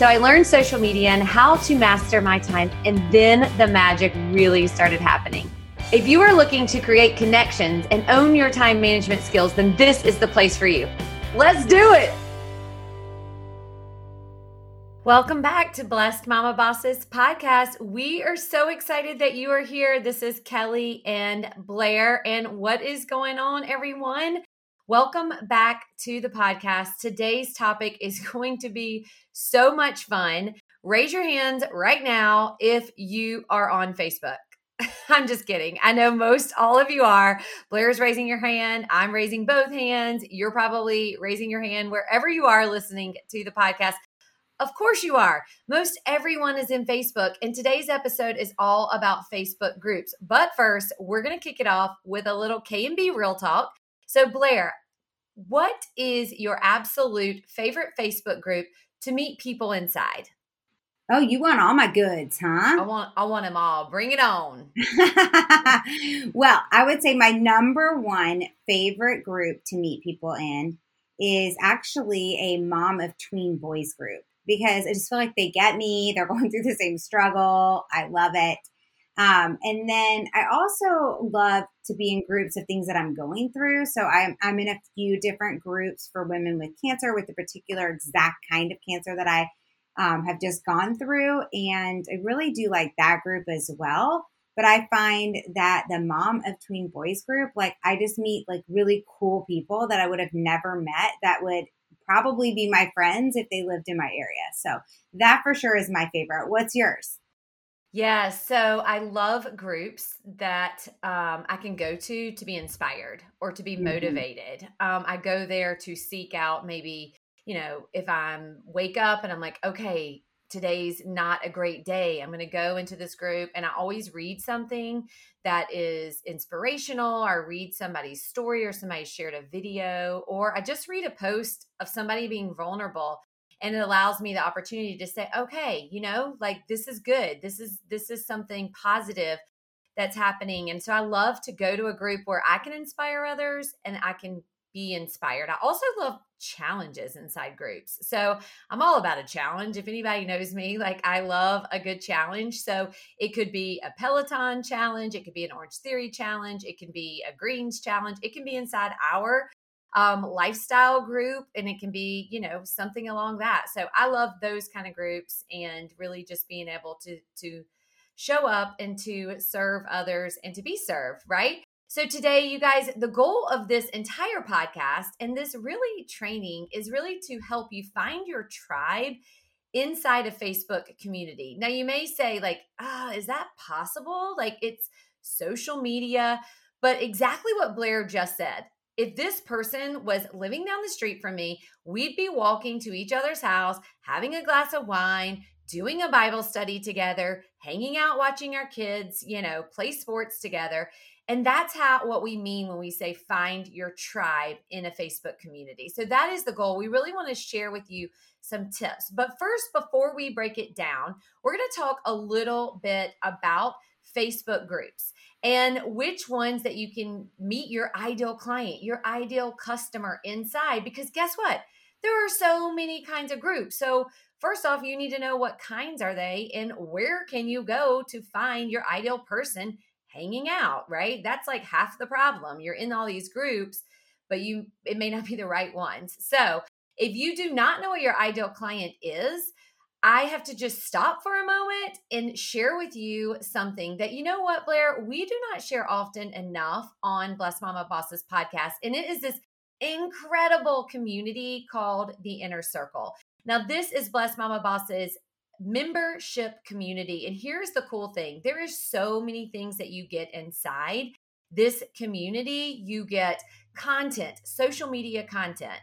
so I learned social media and how to master my time, and then the magic really started happening. If you are looking to create connections and own your time management skills, then this is the place for you. Let's do it. Welcome back to Blessed Mama Bosses podcast. We are so excited that you are here. This is Kelly and Blair. And what is going on, everyone? Welcome back to the podcast. Today's topic is going to be so much fun. Raise your hands right now if you are on Facebook. I'm just kidding. I know most all of you are. Blair's raising your hand. I'm raising both hands. You're probably raising your hand wherever you are listening to the podcast. Of course you are. Most everyone is in Facebook, and today's episode is all about Facebook groups. But first, we're going to kick it off with a little K and B real talk. So, Blair, what is your absolute favorite Facebook group to meet people inside? Oh, you want all my goods, huh? I want I want them all. Bring it on. well, I would say my number one favorite group to meet people in is actually a mom of tween boys group because I just feel like they get me. They're going through the same struggle. I love it. Um, and then I also love to be in groups of things that I'm going through. So I'm, I'm in a few different groups for women with cancer, with the particular exact kind of cancer that I um, have just gone through. And I really do like that group as well. But I find that the mom of tween boys group, like I just meet like really cool people that I would have never met that would probably be my friends if they lived in my area. So that for sure is my favorite. What's yours? Yeah, so I love groups that um, I can go to to be inspired or to be mm-hmm. motivated. Um, I go there to seek out maybe, you know, if I'm wake up and I'm like, okay, today's not a great day. I'm going to go into this group and I always read something that is inspirational or read somebody's story or somebody shared a video or I just read a post of somebody being vulnerable and it allows me the opportunity to say okay you know like this is good. This is this is something positive that's happening. And so i love to go to a group where i can inspire others and i can be inspired. I also love challenges inside groups. So i'm all about a challenge. If anybody knows me like i love a good challenge. So it could be a peloton challenge it could be an orange theory challenge it can be a greens challenge it can be inside our um, lifestyle group and it can be you know something along that. So i love those kind of groups and really just being able to to show up and to serve others and to be served right? So today you guys the goal of this entire podcast and this really training is really to help you find your tribe inside a facebook community. Now you may say like ah oh, is that possible? Like it's social media but exactly what blair just said if this person was living down the street from me, we'd be walking to each other's house, having a glass of wine, doing a Bible study together, hanging out, watching our kids, you know, play sports together. And that's how what we mean when we say find your tribe in a Facebook community. So that is the goal. We really want to share with you some tips. But first, before we break it down, we're going to talk a little bit about Facebook groups and which ones that you can meet your ideal client, your ideal customer inside. Because guess what? There are so many kinds of groups. So, first off, you need to know what kinds are they and where can you go to find your ideal person hanging out, right? That's like half the problem. You're in all these groups, but you it may not be the right ones. So, if you do not know what your ideal client is, I have to just stop for a moment and share with you something that, you know what, Blair, we do not share often enough on Blessed Mama Bosses podcast. And it is this incredible community called the Inner Circle. Now, this is Blessed Mama Bosses membership community. And here's the cool thing there is so many things that you get inside this community. You get content, social media content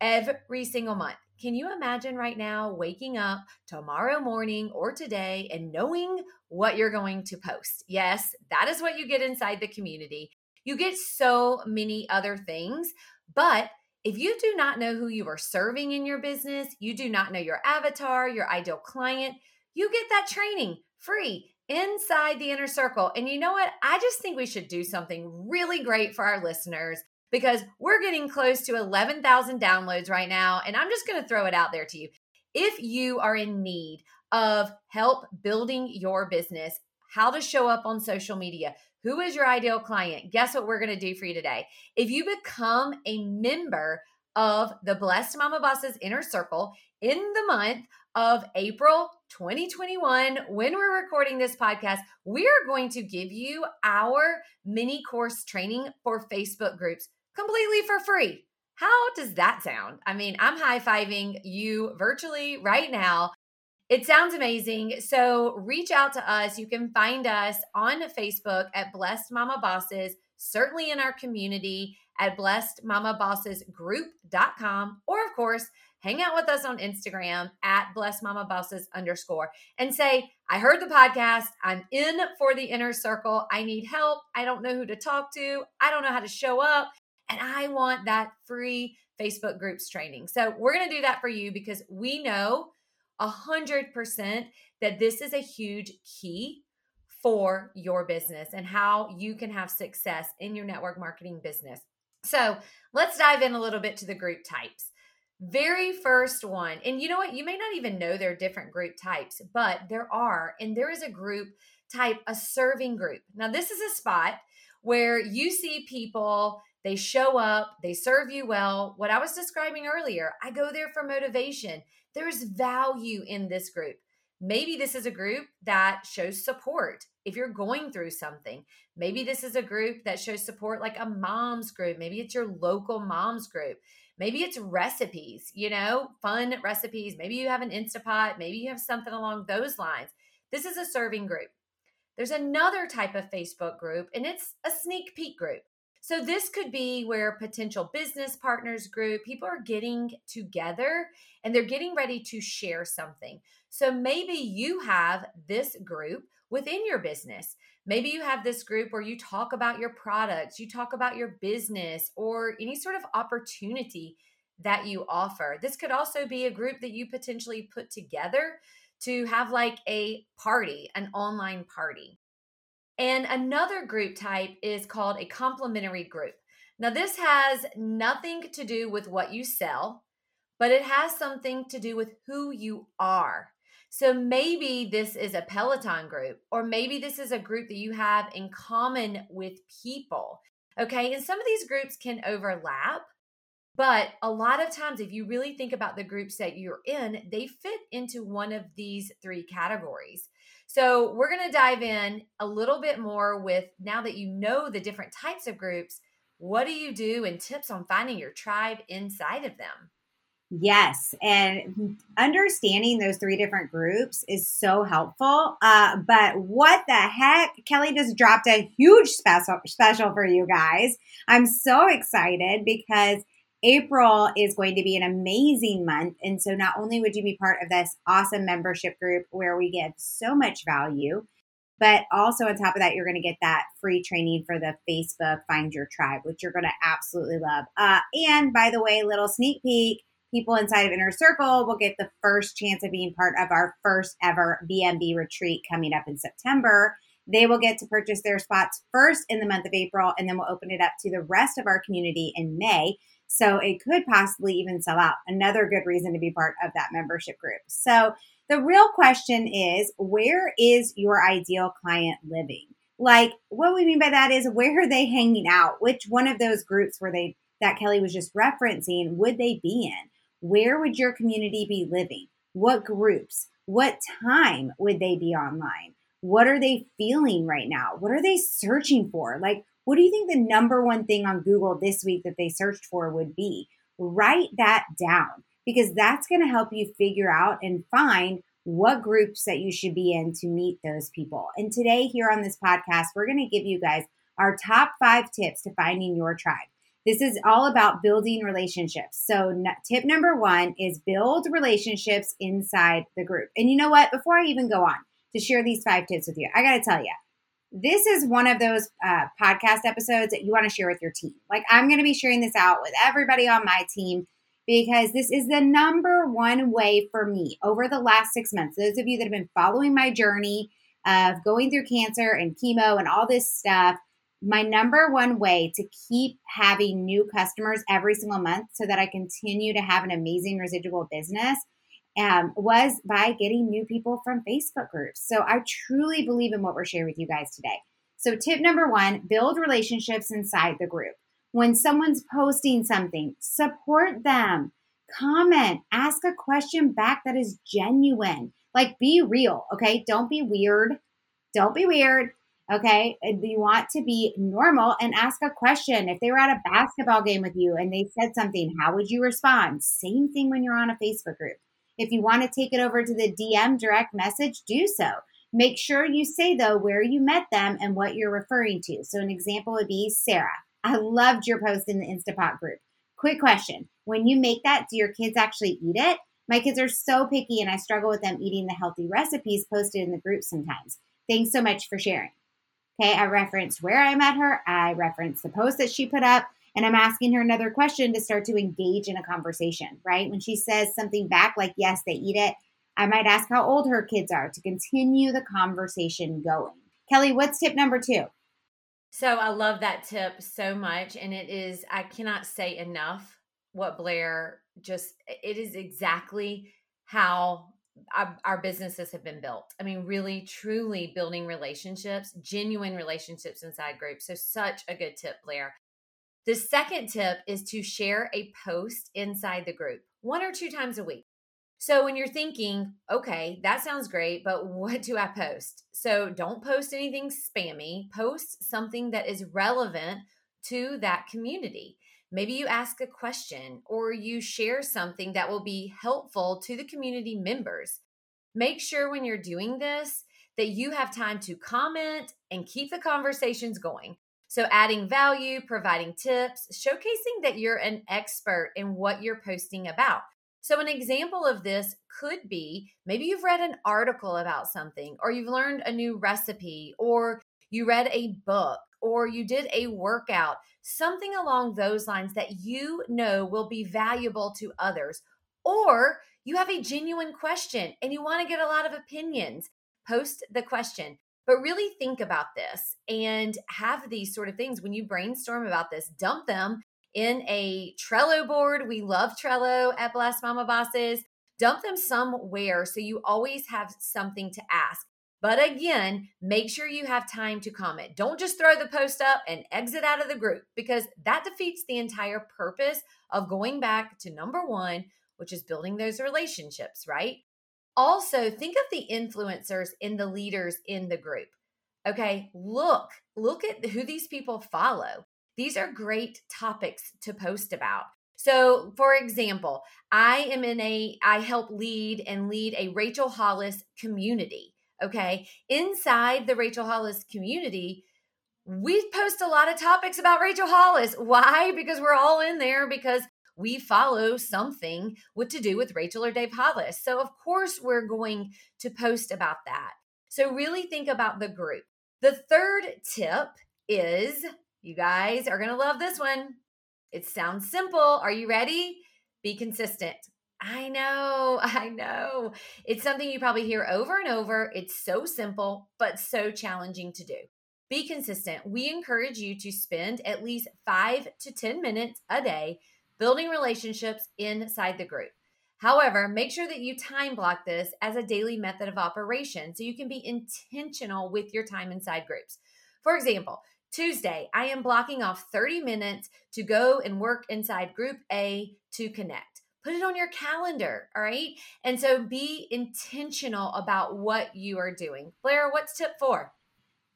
every single month. Can you imagine right now waking up tomorrow morning or today and knowing what you're going to post? Yes, that is what you get inside the community. You get so many other things, but if you do not know who you are serving in your business, you do not know your avatar, your ideal client, you get that training free inside the inner circle. And you know what? I just think we should do something really great for our listeners because we're getting close to 11,000 downloads right now. And I'm just going to throw it out there to you. If you are in need of help building your business, how to show up on social media, who is your ideal client? Guess what we're going to do for you today? If you become a member of the Blessed Mama Bosses Inner Circle in the month of April 2021, when we're recording this podcast, we are going to give you our mini course training for Facebook groups completely for free. How does that sound? I mean, I'm high fiving you virtually right now. It sounds amazing. So reach out to us. You can find us on Facebook at Blessed Mama Bosses, certainly in our community at blessedmamabossesgroup.com, or of course, hang out with us on Instagram at Blessed Mama Bosses underscore and say, I heard the podcast. I'm in for the inner circle. I need help. I don't know who to talk to. I don't know how to show up and I want that free Facebook groups training. So we're going to do that for you because we know a hundred percent that this is a huge key for your business and how you can have success in your network marketing business. So let's dive in a little bit to the group types. Very first one, and you know what? You may not even know there are different group types, but there are, and there is a group type, a serving group. Now, this is a spot where you see people they show up, they serve you well. What I was describing earlier, I go there for motivation. There's value in this group. Maybe this is a group that shows support if you're going through something. Maybe this is a group that shows support like a mom's group. Maybe it's your local mom's group. Maybe it's recipes, you know, fun recipes. Maybe you have an Instapot. Maybe you have something along those lines. This is a serving group. There's another type of Facebook group, and it's a sneak peek group. So this could be where potential business partners group, people are getting together and they're getting ready to share something. So maybe you have this group within your business. Maybe you have this group where you talk about your products, you talk about your business or any sort of opportunity that you offer. This could also be a group that you potentially put together to have like a party, an online party. And another group type is called a complementary group. Now, this has nothing to do with what you sell, but it has something to do with who you are. So maybe this is a Peloton group, or maybe this is a group that you have in common with people. Okay. And some of these groups can overlap, but a lot of times, if you really think about the groups that you're in, they fit into one of these three categories. So, we're going to dive in a little bit more with now that you know the different types of groups, what do you do and tips on finding your tribe inside of them? Yes, and understanding those three different groups is so helpful. Uh, but what the heck? Kelly just dropped a huge special special for you guys. I'm so excited because April is going to be an amazing month. And so not only would you be part of this awesome membership group where we give so much value, but also on top of that, you're going to get that free training for the Facebook Find Your Tribe, which you're going to absolutely love. Uh, and by the way, little sneak peek people inside of Inner Circle will get the first chance of being part of our first ever BMB retreat coming up in September. They will get to purchase their spots first in the month of April, and then we'll open it up to the rest of our community in May. So it could possibly even sell out. Another good reason to be part of that membership group. So the real question is where is your ideal client living? Like, what we mean by that is where are they hanging out? Which one of those groups were they that Kelly was just referencing would they be in? Where would your community be living? What groups? What time would they be online? What are they feeling right now? What are they searching for? Like, what do you think the number one thing on Google this week that they searched for would be? Write that down because that's going to help you figure out and find what groups that you should be in to meet those people. And today, here on this podcast, we're going to give you guys our top five tips to finding your tribe. This is all about building relationships. So, n- tip number one is build relationships inside the group. And you know what? Before I even go on to share these five tips with you, I got to tell you, this is one of those uh, podcast episodes that you want to share with your team. Like, I'm going to be sharing this out with everybody on my team because this is the number one way for me over the last six months. Those of you that have been following my journey of going through cancer and chemo and all this stuff, my number one way to keep having new customers every single month so that I continue to have an amazing residual business um, was by getting new people from Facebook groups. So I truly believe in what we're sharing with you guys today. So, tip number one build relationships inside the group. When someone's posting something, support them, comment, ask a question back that is genuine. Like, be real, okay? Don't be weird. Don't be weird. Okay. You want to be normal and ask a question. If they were at a basketball game with you and they said something, how would you respond? Same thing when you're on a Facebook group. If you want to take it over to the DM direct message, do so. Make sure you say, though, where you met them and what you're referring to. So, an example would be Sarah. I loved your post in the Instapot group. Quick question When you make that, do your kids actually eat it? My kids are so picky and I struggle with them eating the healthy recipes posted in the group sometimes. Thanks so much for sharing. Okay, I referenced where I met her, I referenced the post that she put up, and I'm asking her another question to start to engage in a conversation, right? When she says something back like, yes, they eat it, I might ask how old her kids are to continue the conversation going. Kelly, what's tip number two? So I love that tip so much. And it is, I cannot say enough what Blair just, it is exactly how our, our, businesses have been built. I mean, really, truly building relationships, genuine relationships inside groups. So, such a good tip, Blair. The second tip is to share a post inside the group one or two times a week. So when you're thinking, okay, that sounds great, but what do I post? So don't post anything spammy, post something that is relevant to that community. Maybe you ask a question or you share something that will be helpful to the community members. Make sure when you're doing this that you have time to comment and keep the conversations going. So, adding value, providing tips, showcasing that you're an expert in what you're posting about. So, an example of this could be maybe you've read an article about something, or you've learned a new recipe, or you read a book, or you did a workout, something along those lines that you know will be valuable to others. Or you have a genuine question and you want to get a lot of opinions. Post the question. But really think about this and have these sort of things when you brainstorm about this, dump them in a Trello board. We love Trello at Blessed Mama Bosses. Dump them somewhere so you always have something to ask. But again, make sure you have time to comment. Don't just throw the post up and exit out of the group because that defeats the entire purpose of going back to number one, which is building those relationships, right? Also, think of the influencers and the leaders in the group. Okay, look, look at who these people follow. These are great topics to post about. So, for example, I am in a, I help lead and lead a Rachel Hollis community. Okay. Inside the Rachel Hollis community, we post a lot of topics about Rachel Hollis. Why? Because we're all in there because we follow something with to do with Rachel or Dave Hollis. So of course we're going to post about that. So really think about the group. The third tip is you guys are going to love this one. It sounds simple. Are you ready? Be consistent. I know, I know. It's something you probably hear over and over. It's so simple, but so challenging to do. Be consistent. We encourage you to spend at least five to 10 minutes a day building relationships inside the group. However, make sure that you time block this as a daily method of operation so you can be intentional with your time inside groups. For example, Tuesday, I am blocking off 30 minutes to go and work inside Group A to connect. put it on your calendar. All right. And so be intentional about what you are doing. Blair, what's tip four?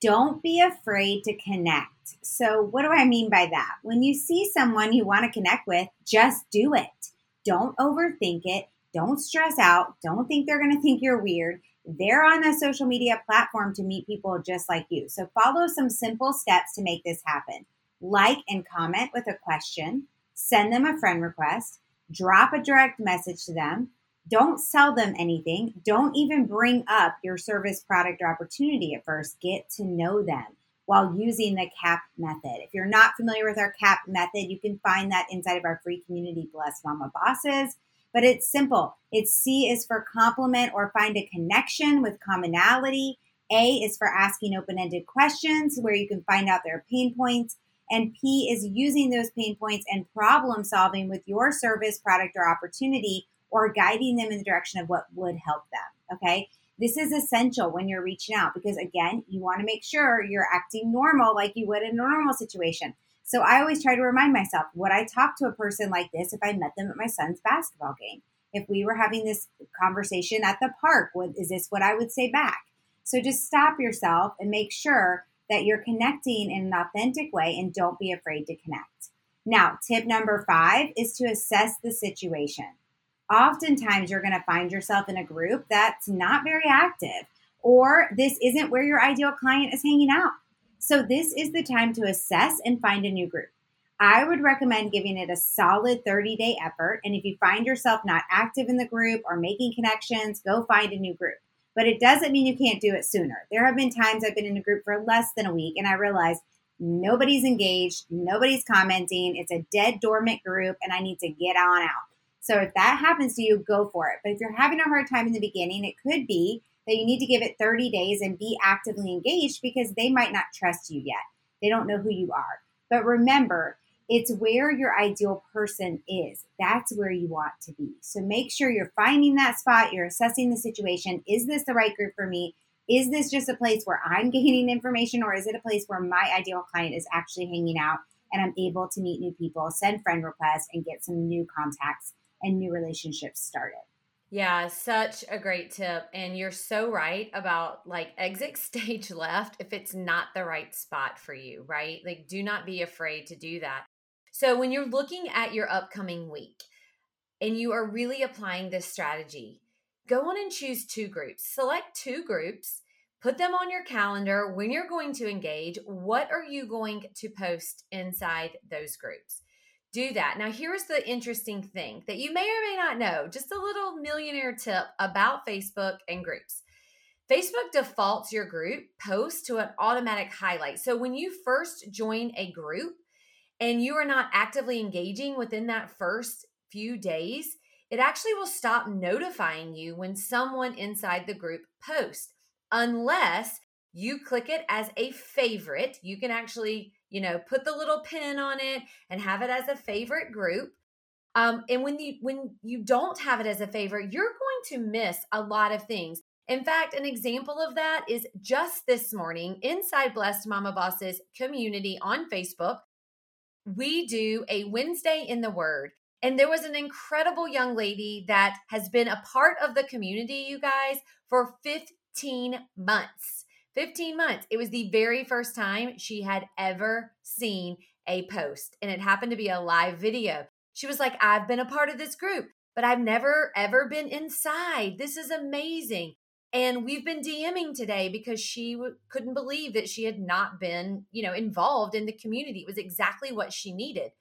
Don't be afraid to connect. So, what do I mean by that? When you see someone you want to connect with, just do it. Don't overthink it. Don't stress out. Don't think they're going to think you're weird. They're on a social media platform to meet people just like you. So, follow some simple steps to make this happen. Like and comment with a question, send them a friend request, drop a direct message to them. Don't sell them anything. Don't even bring up your service, product, or opportunity at first. Get to know them while using the CAP method. If you're not familiar with our CAP method, you can find that inside of our free community, Blessed Mama Bosses. But it's simple. It's C is for compliment or find a connection with commonality. A is for asking open ended questions where you can find out their pain points. And P is using those pain points and problem solving with your service, product, or opportunity, or guiding them in the direction of what would help them. Okay. This is essential when you're reaching out because, again, you want to make sure you're acting normal like you would in a normal situation. So I always try to remind myself would I talk to a person like this if I met them at my son's basketball game? If we were having this conversation at the park, what, is this what I would say back? So just stop yourself and make sure that you're connecting in an authentic way and don't be afraid to connect. Now, tip number five is to assess the situation. Oftentimes, you're going to find yourself in a group that's not very active, or this isn't where your ideal client is hanging out. So, this is the time to assess and find a new group. I would recommend giving it a solid 30 day effort. And if you find yourself not active in the group or making connections, go find a new group but it doesn't mean you can't do it sooner. There have been times I've been in a group for less than a week and I realized nobody's engaged, nobody's commenting, it's a dead dormant group, and I need to get on out. So if that happens to you, go for it. But if you're having a hard time in the beginning, it could be that you need to give it 30 days and be actively engaged because they might not trust you yet. They don't know who you are. But remember, it's where your ideal person is. That's where you want to be. So make sure you're finding that spot, you're assessing the situation. Is this the right group for me? Is this just a place where I'm gaining information, or is it a place where my ideal client is actually hanging out and I'm able to meet new people, send friend requests, and get some new contacts and new relationships started? Yeah, such a great tip. And you're so right about like exit stage left if it's not the right spot for you, right? Like, do not be afraid to do that. So, when you're looking at your upcoming week and you are really applying this strategy, go on and choose two groups. Select two groups, put them on your calendar when you're going to engage. What are you going to post inside those groups? Do that. Now, here's the interesting thing that you may or may not know just a little millionaire tip about Facebook and groups. Facebook defaults your group post to an automatic highlight. So when you first join a group, and you are not actively engaging within that first few days, it actually will stop notifying you when someone inside the group posts, unless you click it as a favorite. You can actually, you know, put the little pin on it and have it as a favorite group. Um, and when you when you don't have it as a favorite, you're going to miss a lot of things. In fact, an example of that is just this morning inside Blessed Mama Bosses community on Facebook we do a Wednesday in the Word. And there was an incredible young lady that has been a part of the community, you guys, for 15 months. 15 months. It was the very first time she had ever seen a post, and it happened to be a live video. She was like, I've been a part of this group, but I've never ever been inside. This is amazing. And we've been DMing today because she w- couldn't believe that she had not been, you know, involved in the community. It was exactly what she needed.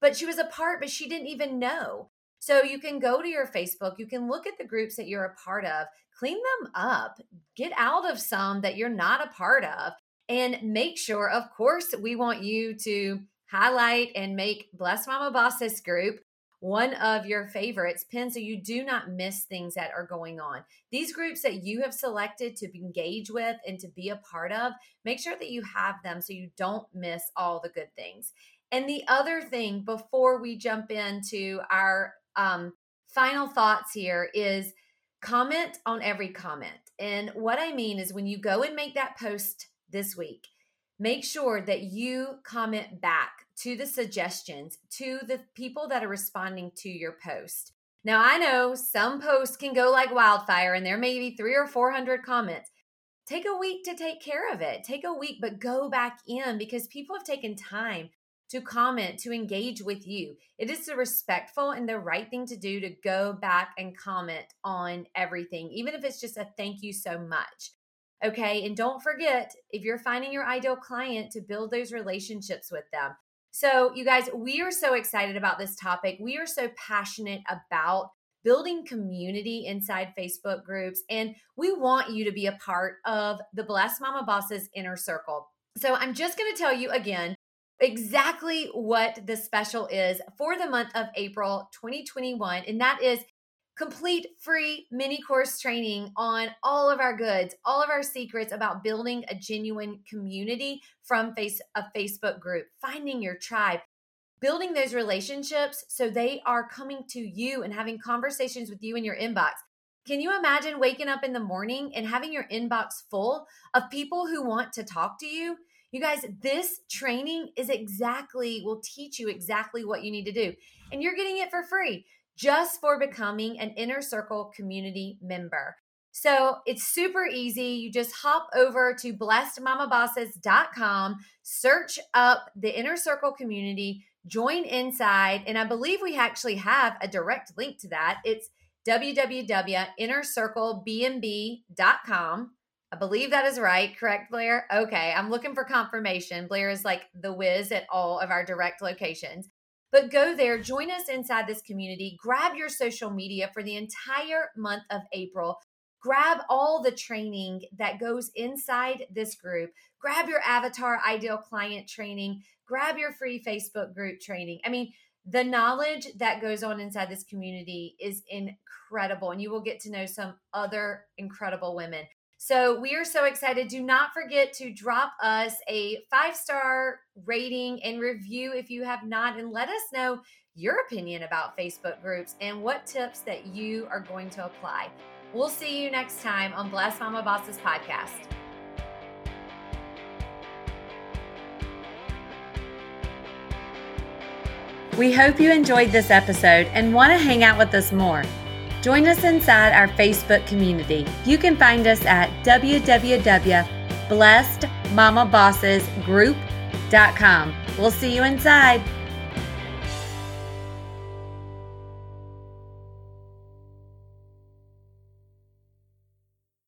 But she was a part, but she didn't even know. So you can go to your Facebook, you can look at the groups that you're a part of, clean them up, get out of some that you're not a part of, and make sure, of course, we want you to highlight and make Blessed Mama Bosses group one of your favorites pin so you do not miss things that are going on. These groups that you have selected to engage with and to be a part of, make sure that you have them so you don't miss all the good things. And the other thing before we jump into our um, final thoughts here is comment on every comment. And what I mean is when you go and make that post this week, make sure that you comment back to the suggestions to the people that are responding to your post. Now, I know some posts can go like wildfire and there may be three or 400 comments. Take a week to take care of it. Take a week, but go back in because people have taken time to comment, to engage with you. It is the respectful and the right thing to do to go back and comment on everything, even if it's just a thank you so much. Okay. And don't forget, if you're finding your ideal client, to build those relationships with them. So, you guys, we are so excited about this topic. We are so passionate about building community inside Facebook groups, and we want you to be a part of the Blessed Mama Bosses inner circle. So, I'm just going to tell you again exactly what the special is for the month of April 2021, and that is complete free mini course training on all of our goods, all of our secrets about building a genuine community from face a Facebook group, finding your tribe, building those relationships so they are coming to you and having conversations with you in your inbox. Can you imagine waking up in the morning and having your inbox full of people who want to talk to you? You guys, this training is exactly, will teach you exactly what you need to do. And you're getting it for free just for becoming an inner circle community member. So it's super easy. You just hop over to blessedmamabosses.com, search up the inner circle community, join inside. And I believe we actually have a direct link to that. It's www.innercirclebmb.com. I believe that is right. Correct, Blair? Okay. I'm looking for confirmation. Blair is like the whiz at all of our direct locations. But go there, join us inside this community, grab your social media for the entire month of April. Grab all the training that goes inside this group. Grab your avatar ideal client training. Grab your free Facebook group training. I mean, the knowledge that goes on inside this community is incredible, and you will get to know some other incredible women. So we are so excited. Do not forget to drop us a five star rating and review if you have not, and let us know your opinion about Facebook groups and what tips that you are going to apply. We'll see you next time on Blessed Mama Bosses podcast. We hope you enjoyed this episode and want to hang out with us more. Join us inside our Facebook community. You can find us at www.blessedmamabossesgroup.com. We'll see you inside.